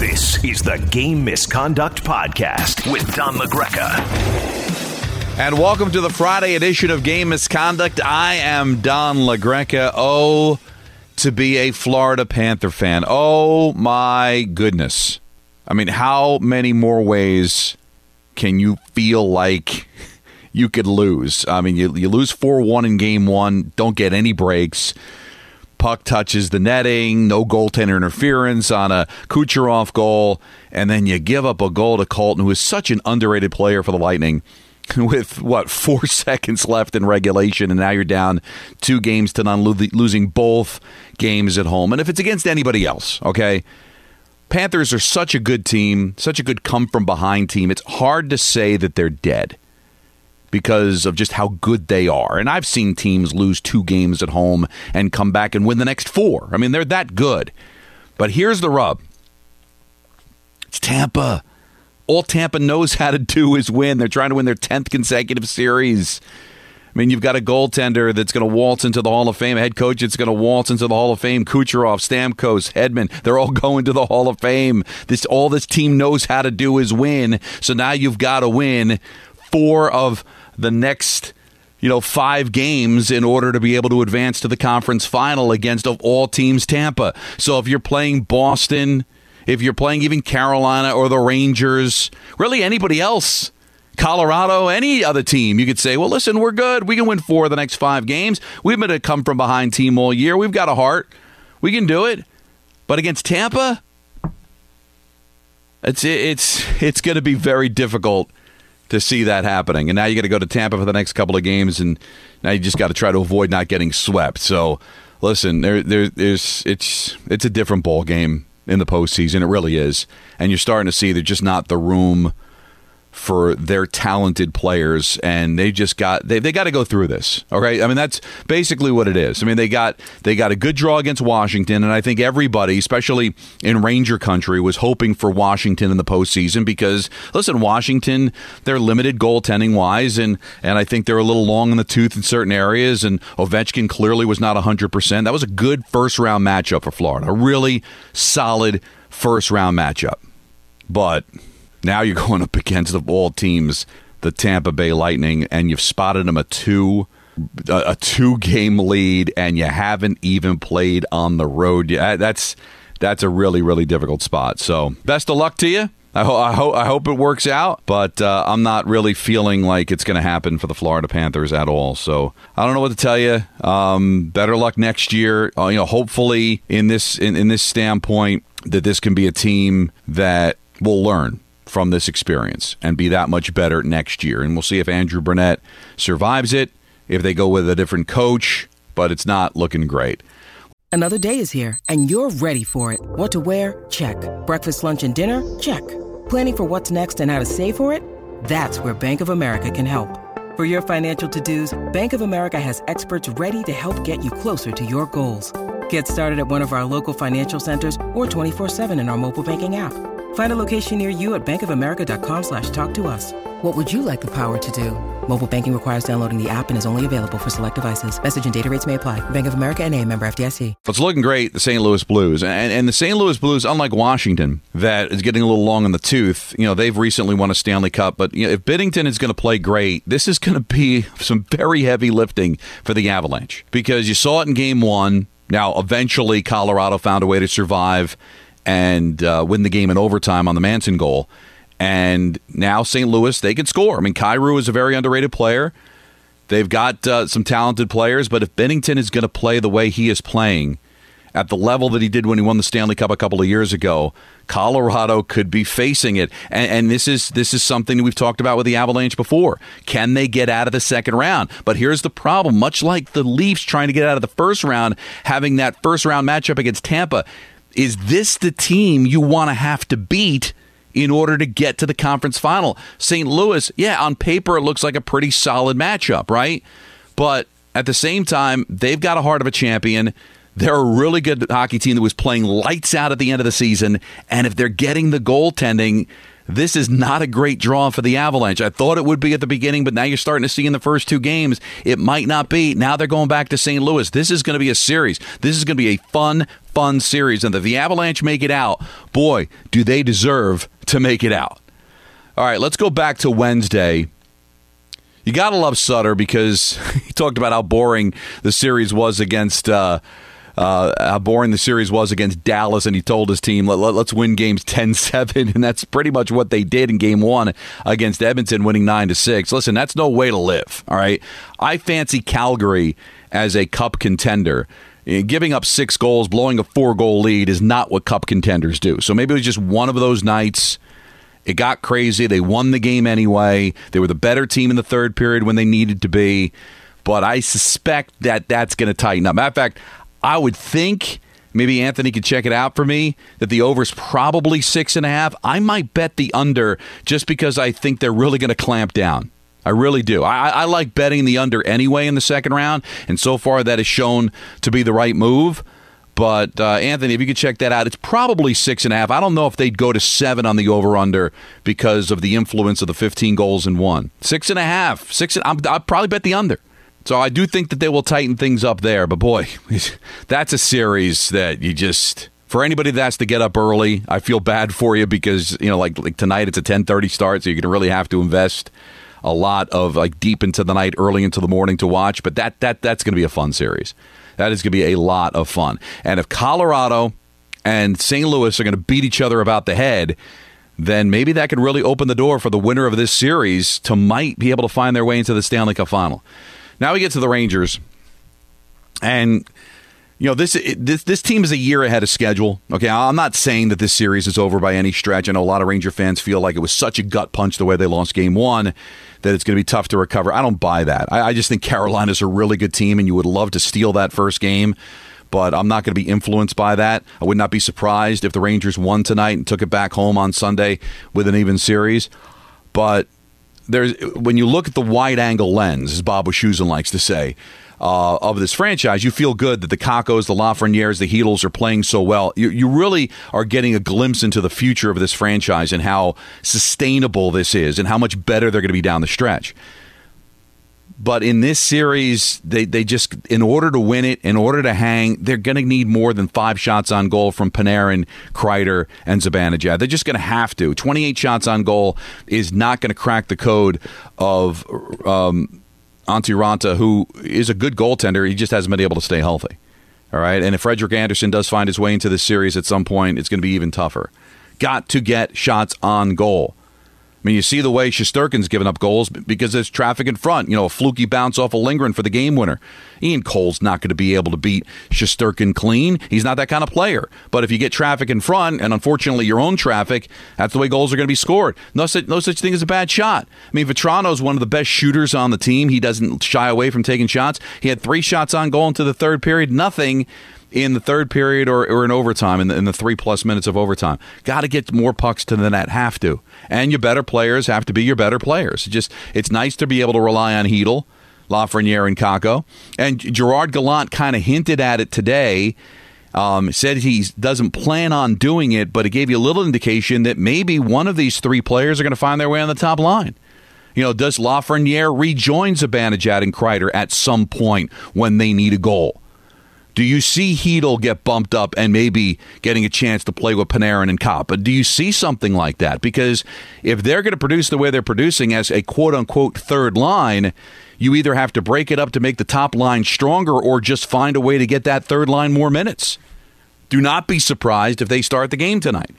This is the Game Misconduct Podcast with Don LaGreca. And welcome to the Friday edition of Game Misconduct. I am Don LaGreca. Oh, to be a Florida Panther fan. Oh, my goodness. I mean, how many more ways can you feel like you could lose? I mean, you, you lose 4 1 in game one, don't get any breaks puck touches the netting, no goaltender interference on a Kucherov goal, and then you give up a goal to Colton, who is such an underrated player for the Lightning. With what four seconds left in regulation, and now you're down two games to none, losing both games at home. And if it's against anybody else, okay, Panthers are such a good team, such a good come from behind team. It's hard to say that they're dead because of just how good they are. And I've seen teams lose two games at home and come back and win the next four. I mean, they're that good. But here's the rub it's Tampa. All Tampa knows how to do is win. They're trying to win their 10th consecutive series. I mean, you've got a goaltender that's going to waltz into the Hall of Fame, a head coach that's going to waltz into the Hall of Fame. Kucherov, Stamkos, Hedman, they're all going to the Hall of Fame. This all this team knows how to do is win. So now you've got to win four of the next you know, five games in order to be able to advance to the conference final against of all teams Tampa. So if you're playing Boston, if you're playing even Carolina or the Rangers, really anybody else, Colorado, any other team, you could say, well, listen, we're good. We can win four of the next five games. We've been a come from behind team all year. We've got a heart. We can do it. But against Tampa, it's it's it's going to be very difficult to see that happening. And now you got to go to Tampa for the next couple of games, and now you just got to try to avoid not getting swept. So, listen, there, there, there's it's it's a different ball game in the postseason. It really is, and you're starting to see there's just not the room for their talented players and they just got they, they got to go through this okay? I mean that's basically what it is. I mean they got they got a good draw against washington and i think everybody especially in ranger country was hoping for washington in the postseason because listen washington they're limited goaltending wise and and i think they're a little long in the tooth in certain areas and ovechkin clearly was not 100% that was a good first round matchup for florida a really solid first round matchup. But now you're going up against of all teams, the Tampa Bay Lightning, and you've spotted them a two a, two game lead, and you haven't even played on the road. That's that's a really really difficult spot. So best of luck to you. I, ho- I, ho- I hope it works out, but uh, I'm not really feeling like it's going to happen for the Florida Panthers at all. So I don't know what to tell you. Um, better luck next year. Uh, you know, hopefully in this in, in this standpoint that this can be a team that will learn from this experience and be that much better next year. And we'll see if Andrew Brunette survives it, if they go with a different coach, but it's not looking great. Another day is here and you're ready for it. What to wear? Check. Breakfast, lunch, and dinner? Check. Planning for what's next and how to save for it? That's where Bank of America can help. For your financial to-dos, Bank of America has experts ready to help get you closer to your goals. Get started at one of our local financial centers or 24-7 in our mobile banking app. Find a location near you at bankofamerica.com slash talk to us. What would you like the power to do? Mobile banking requires downloading the app and is only available for select devices. Message and data rates may apply. Bank of America and a member FDIC. It's looking great, the St. Louis Blues. And, and the St. Louis Blues, unlike Washington, that is getting a little long in the tooth, you know, they've recently won a Stanley Cup. But you know, if Binnington is going to play great, this is going to be some very heavy lifting for the Avalanche. Because you saw it in game one. Now, eventually, Colorado found a way to survive and uh, win the game in overtime on the Manson goal. And now St. Louis, they can score. I mean, Kyrou is a very underrated player. They've got uh, some talented players, but if Binnington is going to play the way he is playing at the level that he did when he won the Stanley Cup a couple of years ago, Colorado could be facing it. And, and this is this is something we've talked about with the Avalanche before. Can they get out of the second round? But here's the problem: much like the Leafs trying to get out of the first round, having that first round matchup against Tampa is this the team you want to have to beat in order to get to the conference final? St. Louis, yeah, on paper it looks like a pretty solid matchup, right? But at the same time, they've got a heart of a champion. They're a really good hockey team that was playing lights out at the end of the season. And if they're getting the goaltending, this is not a great draw for the Avalanche. I thought it would be at the beginning, but now you're starting to see in the first two games, it might not be. Now they're going back to St. Louis. This is going to be a series. This is going to be a fun, fun series. And if the Avalanche make it out, boy, do they deserve to make it out. All right, let's go back to Wednesday. You got to love Sutter because he talked about how boring the series was against. Uh, uh, how boring the series was against Dallas, and he told his team, Let, us let, win games 10 7. And that's pretty much what they did in game one against Edmonton, winning 9 to 6. Listen, that's no way to live, all right? I fancy Calgary as a cup contender. Eh, giving up six goals, blowing a four goal lead is not what cup contenders do. So maybe it was just one of those nights. It got crazy. They won the game anyway. They were the better team in the third period when they needed to be. But I suspect that that's going to tighten up. Matter of fact, I would think maybe Anthony could check it out for me that the over is probably six and a half. I might bet the under just because I think they're really going to clamp down. I really do. I, I, like betting the under anyway in the second round, and so far that has shown to be the right move. But uh, Anthony, if you could check that out, it's probably six and a half. I don't know if they'd go to seven on the over under because of the influence of the 15 goals in one. Six and a half. Six. And, I'd probably bet the under. So I do think that they will tighten things up there. But boy, that's a series that you just for anybody that has to get up early, I feel bad for you because you know, like like tonight it's a ten thirty start, so you're to really have to invest a lot of like deep into the night, early into the morning to watch. But that that that's to be a fun series. That is to be a lot of fun. And if Colorado and St. Louis are to beat each other about the head, then maybe that could really open the door for the winner of this series to might be able to find their way into the Stanley Cup final. Now we get to the Rangers, and you know this this this team is a year ahead of schedule. Okay, I'm not saying that this series is over by any stretch. I know a lot of Ranger fans feel like it was such a gut punch the way they lost Game One that it's going to be tough to recover. I don't buy that. I, I just think Carolina's a really good team, and you would love to steal that first game but I'm not going to be influenced by that. I would not be surprised if the Rangers won tonight and took it back home on Sunday with an even series. But there's when you look at the wide angle lens, as Bob Wischusen likes to say, uh, of this franchise, you feel good that the Kakkos, the Lafrenières, the Chytils are playing so well. You, you really are getting a glimpse into the future of this franchise and how sustainable this is and how much better they're going to be down the stretch. But in this series, they, they just, in order to win it, in order to hang, they're going to need more than five shots on goal from Panarin, Kreider, and Zibanejad. They're just going to have to. 28 shots on goal is not going to crack the code of um, Antti who is a good goaltender. He just hasn't been able to stay healthy. All right. And if Frederik Andersen does find his way into this series at some point, it's going to be even tougher. Got to get shots on goal. I mean, you see the way Shesterkin's given up goals because there's traffic in front. You know, a fluky bounce off of Lindgren for the game winner. Ian Cole's not going to be able to beat Shesterkin clean. He's not that kind of player. But if you get traffic in front, and unfortunately your own traffic, that's the way goals are going to be scored. No such, no such thing as a bad shot. I mean, Vatrano's one of the best shooters on the team. He doesn't shy away from taking shots. He had three shots on goal into the third period. Nothing in the third period or, or in overtime, in the, in the three plus minutes of overtime. Got to get more pucks to the net. Have to. And your better players have to be your better players. Just It's nice to be able to rely on Chytil, Lafreniere, and Kakko. And Gerard Gallant kind of hinted at it today. Um, said he doesn't plan on doing it, but it gave you a little indication that maybe one of these three players are going to find their way on the top line. You know, does Lafreniere rejoin Zibanejad and Kreider at some point when they need a goal? Do you see Chytil get bumped up and maybe getting a chance to play with Panarin and Copp? Do you see something like that? Because if they're going to produce the way they're producing as a quote unquote third line, you either have to break it up to make the top line stronger or just find a way to get that third line more minutes. Do not be surprised if they start the game tonight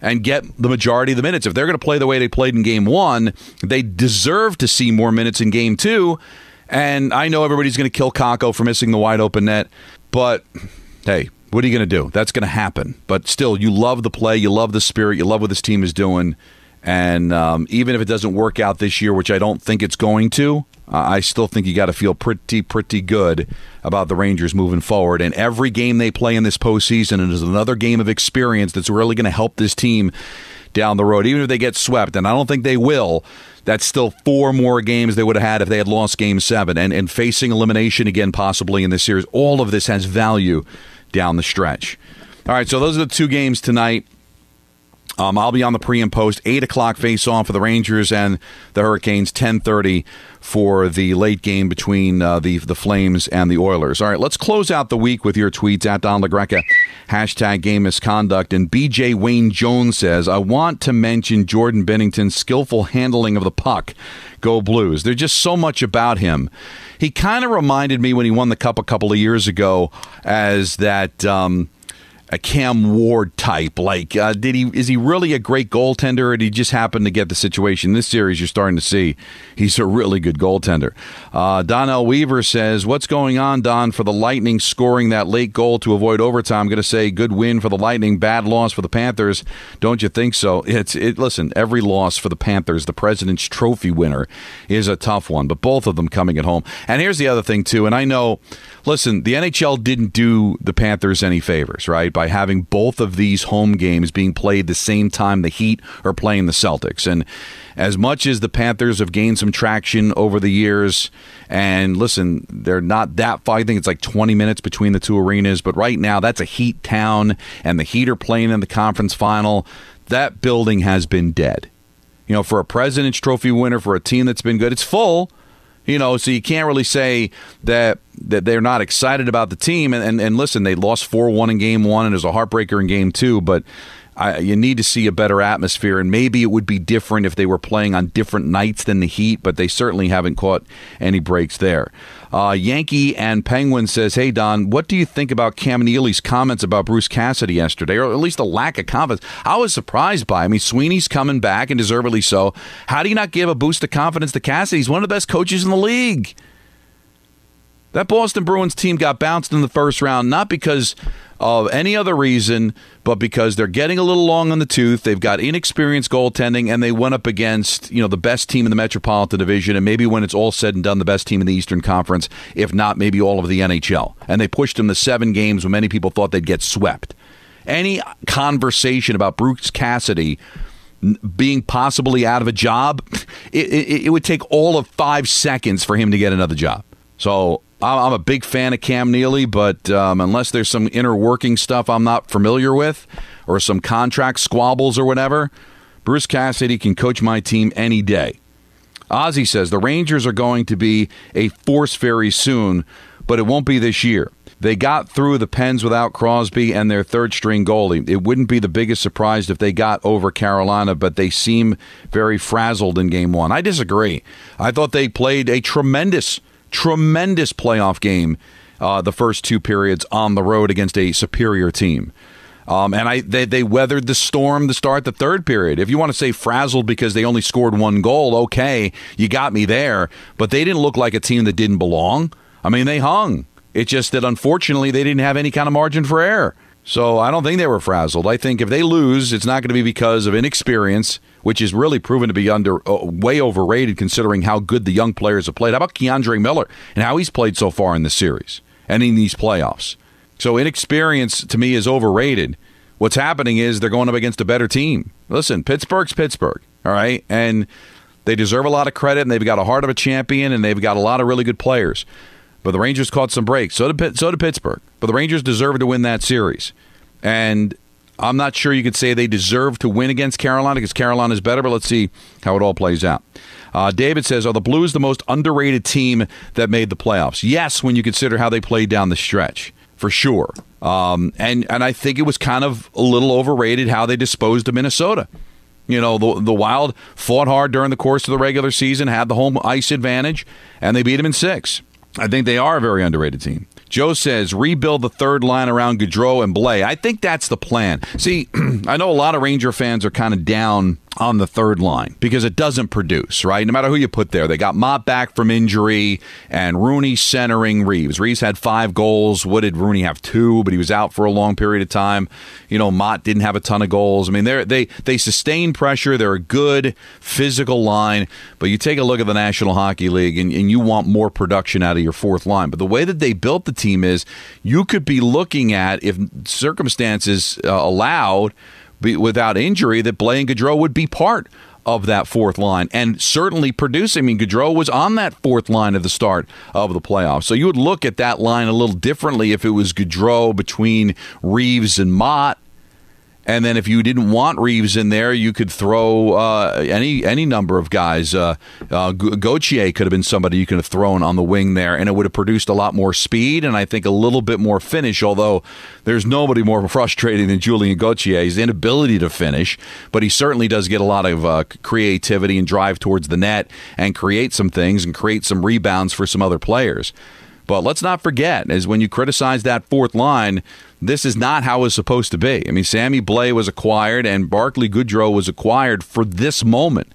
and get the majority of the minutes. If they're going to play the way they played in game one, they deserve to see more minutes in game two and I know everybody's going to kill Kakko for missing the wide open net, but hey, what are you going to do? That's going to happen. But still, you love the play, you love the spirit, you love what this team is doing, And um, even if it doesn't work out this year, which I don't think it's going to, uh, I still think you got to feel pretty, pretty good about the Rangers moving forward. And every game they play in this postseason is another game of experience that's really going to help this team down the road, even if they get swept. And I don't think they will. That's still four more games they would have had if they had lost game seven. And, and facing elimination again, possibly in this series. All of this has value down the stretch. All right, so those are the two games tonight. Um, I'll be on the pre and post eight o'clock face off for the Rangers and the Hurricanes. Ten thirty for the late game between uh, the the Flames and the Oilers. All right, let's close out the week with your tweets at Don LaGreca. Hashtag game misconduct. And BJ Wayne Jones says, I want to mention Jordan Binnington's skillful handling of the puck. Go Blues. There's just so much about him. He kind of reminded me when he won the cup a couple of years ago as that. Um, a Cam Ward type. Like, uh, did he is he really a great goaltender, or did he just happen to get the situation? In this series, you're starting to see he's a really good goaltender. Uh, Donnell Weaver says, "What's going on, Don? For the Lightning scoring that late goal to avoid overtime, I'm going to say good win for the Lightning, bad loss for the Panthers. Don't you think so? It's it. Listen, every loss for the Panthers, the President's Trophy winner, is a tough one, but both of them coming at home. And here's the other thing too, and I know." listen, the NHL didn't do the Panthers any favors, right, by having both of these home games being played the same time the Heat are playing the Celtics. And as much as the Panthers have gained some traction over the years, and listen, they're not that far. I think it's like 20 minutes between the two arenas, but right now that's a Heat town, and the Heat are playing in the conference final. That building has been dead. You know, for a President's Trophy winner, for a team that's been good, it's full you know, so you can't really say that that they're not excited about the team. And, and, and listen, they lost 4 1 in game one, and there's a heartbreaker in game two, but I, you need to see a better atmosphere, and maybe it would be different if they were playing on different nights than the Heat, but they certainly haven't caught any breaks there. Uh, Yankee and Penguin says, "Hey Don, what do you think about Cam Neely's comments about Bruce Cassidy yesterday, or at least the lack of confidence? I was surprised by. I mean, Sweeney's coming back, and deservedly so. How do you not give a boost of confidence to Cassidy? He's one of the best coaches in the league." That Boston Bruins team got bounced in the first round, not because of any other reason, but because they're getting a little long on the tooth. They've got inexperienced goaltending, and they went up against you know the best team in the Metropolitan Division, and maybe when it's all said and done, the best team in the Eastern Conference, if not maybe all of the NHL. And they pushed them to seven games when many people thought they'd get swept. Any conversation about Bruce Cassidy being possibly out of a job, it, it, it would take all of five seconds for him to get another job. So I'm a big fan of Cam Neely, but um, unless there's some inner working stuff I'm not familiar with, or some contract squabbles or whatever, Bruce Cassidy can coach my team any day. Ozzy says the Rangers are going to be a force very soon, but it won't be this year. They got through the Pens without Crosby and their third string goalie. It wouldn't be the biggest surprise if they got over Carolina, but they seem very frazzled in game one. I disagree. I thought they played a tremendous tremendous playoff game uh, the first two periods on the road against a superior team. Um, and I they, they weathered the storm to start the third period. If you want to say frazzled because they only scored one goal, okay, you got me there. But they didn't look like a team that didn't belong. I mean, they hung. It's just that unfortunately they didn't have any kind of margin for error. So I don't think they were frazzled. I think if they lose, it's not going to be because of inexperience which is really proven to be under uh, way overrated considering how good the young players have played. How about K'Andre Miller and how he's played so far in the series and in these playoffs? So inexperience to me is overrated. What's happening is they're going up against a better team. Listen, Pittsburgh's Pittsburgh, all right, and they deserve a lot of credit, and they've got a heart of a champion, and they've got a lot of really good players. But the Rangers caught some breaks. So did so did Pittsburgh. But the Rangers deserve to win that series, and I'm not sure you could say they deserve to win against Carolina because Carolina is better, but let's see how it all plays out. Uh, David says, Are the Blues the most underrated team that made the playoffs? Yes, when you consider how they played down the stretch, for sure. Um, and, and I think it was kind of a little overrated how they disposed of Minnesota. You know, the, the Wild fought hard during the course of the regular season, had the home ice advantage, and they beat them in six. I think they are a very underrated team. Joe says rebuild the third line around Goodrow and Blais. I think that's the plan. See, I know a lot of Ranger fans are kind of down on the third line because it doesn't produce, right? No matter who you put there. They got Motte back from injury and Rooney centering Reaves. Reaves had five goals. What did Rooney have? Two, but he was out for a long period of time. You know, Motte didn't have a ton of goals. I mean, they they they sustain pressure. They're a good physical line, but you take a look at the National Hockey League and, and you want more production out of your fourth line. But the way that they built the team is you could be looking at if circumstances uh, allowed – be, without injury that Blaine Goodrow would be part of that fourth line and certainly producing. I mean, Goodrow was on that fourth line at the start of the playoffs. So you would look at that line a little differently if it was Goodrow between Reaves and Motte and then if you didn't want Reaves in there, you could throw uh, any any number of guys. Uh, uh, Gauthier could have been somebody you could have thrown on the wing there, and it would have produced a lot more speed and I think a little bit more finish. Although there's nobody more frustrating than Julien Gauthier, his inability to finish, but he certainly does get a lot of uh, creativity and drive towards the net and create some things and create some rebounds for some other players. But let's not forget, as when you criticize that fourth line, this is not how it was supposed to be. I mean, Sammy Blais was acquired and Barclay Goodrow was acquired for this moment.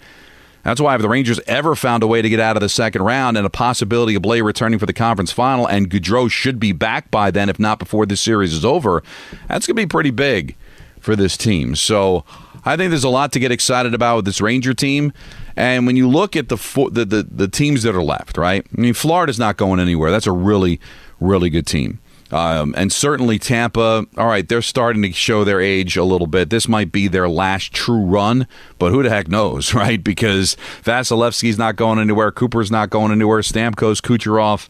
That's why if the Rangers ever found a way to get out of the second round and a possibility of Blais returning for the conference final and Goodrow should be back by then, if not before this series is over, that's going to be pretty big for this team. So I think there's a lot to get excited about with this Ranger team. And when you look at the, the, the, the teams that are left, right? I mean, Florida's not going anywhere. That's a really, really good team. Um, and certainly Tampa, all right, they're starting to show their age a little bit. This might be their last true run, but who the heck knows, right? Because Vasilevskiy's not going anywhere, Cooper's not going anywhere, Stamkos, Kucherov,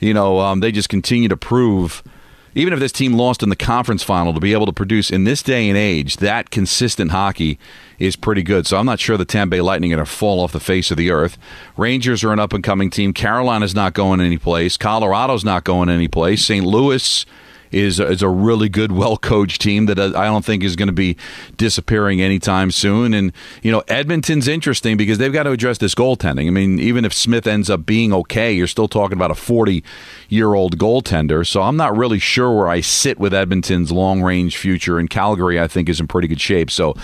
you know, um, they just continue to prove – even if this team lost in the conference final, to be able to produce in this day and age that consistent hockey is pretty good. So I'm not sure the Tampa Bay Lightning are going to fall off the face of the earth. Rangers are an up and coming team. Carolina's not going anyplace. Colorado's not going anyplace. St. Louis is is a really good, well coached team that uh, I don't think is going to be disappearing anytime soon. And you know, Edmonton's interesting because they've got to address this goaltending. I mean, even if Smith ends up being okay, you're still talking about a 40 year old goaltender. So I'm not really sure where I sit with Edmonton's long range future. And Calgary, I think, is in pretty good shape. So,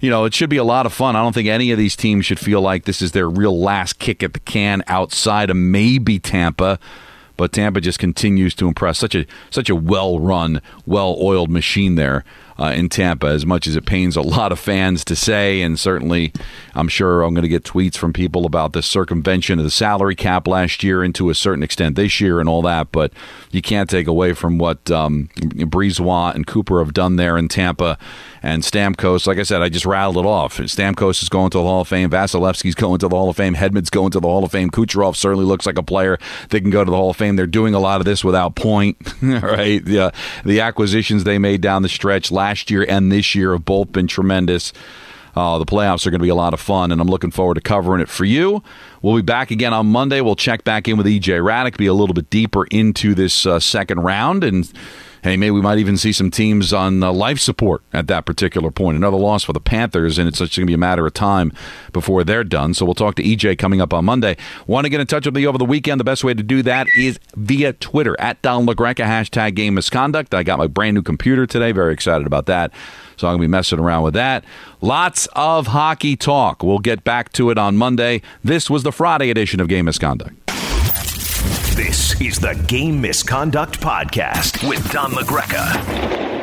you know, it should be a lot of fun. I don't think any of these teams should feel like this is their real last kick at the can outside of maybe Tampa but Tampa just continues to impress. Such a such a well run, well oiled machine there uh, in Tampa, as much as it pains a lot of fans to say. And certainly, I'm sure I'm going to get tweets from people about the circumvention of the salary cap last year and to a certain extent this year and all that. But you can't take away from what um, and Cooper have done there in Tampa. And Stamkos, like I said, I just rattled it off. Stamkos is going to the Hall of Fame. Vasilevskiy's going to the Hall of Fame. Hedman's going to the Hall of Fame. Kucherov certainly looks like a player that can go to the Hall of Fame. They're doing a lot of this without point, right? The, uh, the acquisitions they made down the stretch last last year and this year have both been tremendous. Uh, the playoffs are going to be a lot of fun, and I'm looking forward to covering it for you. We'll be back again on Monday. We'll check back in with EJ Hradek, be a little bit deeper into this uh, second round, and hey, maybe we might even see some teams on uh, life support at that particular point. Another loss for the Panthers, and it's just going to be a matter of time before they're done. So we'll talk to EJ coming up on Monday. Want to get in touch with me over the weekend? The best way to do that is via Twitter at Don LaGreca, hashtag game misconduct. I got my brand new computer today. Very excited about that. So I'm going to be messing around with that. Lots of hockey talk. We'll get back to it on Monday. This was the Friday edition of Game Misconduct. This is the Game Misconduct Podcast with Don LaGreca.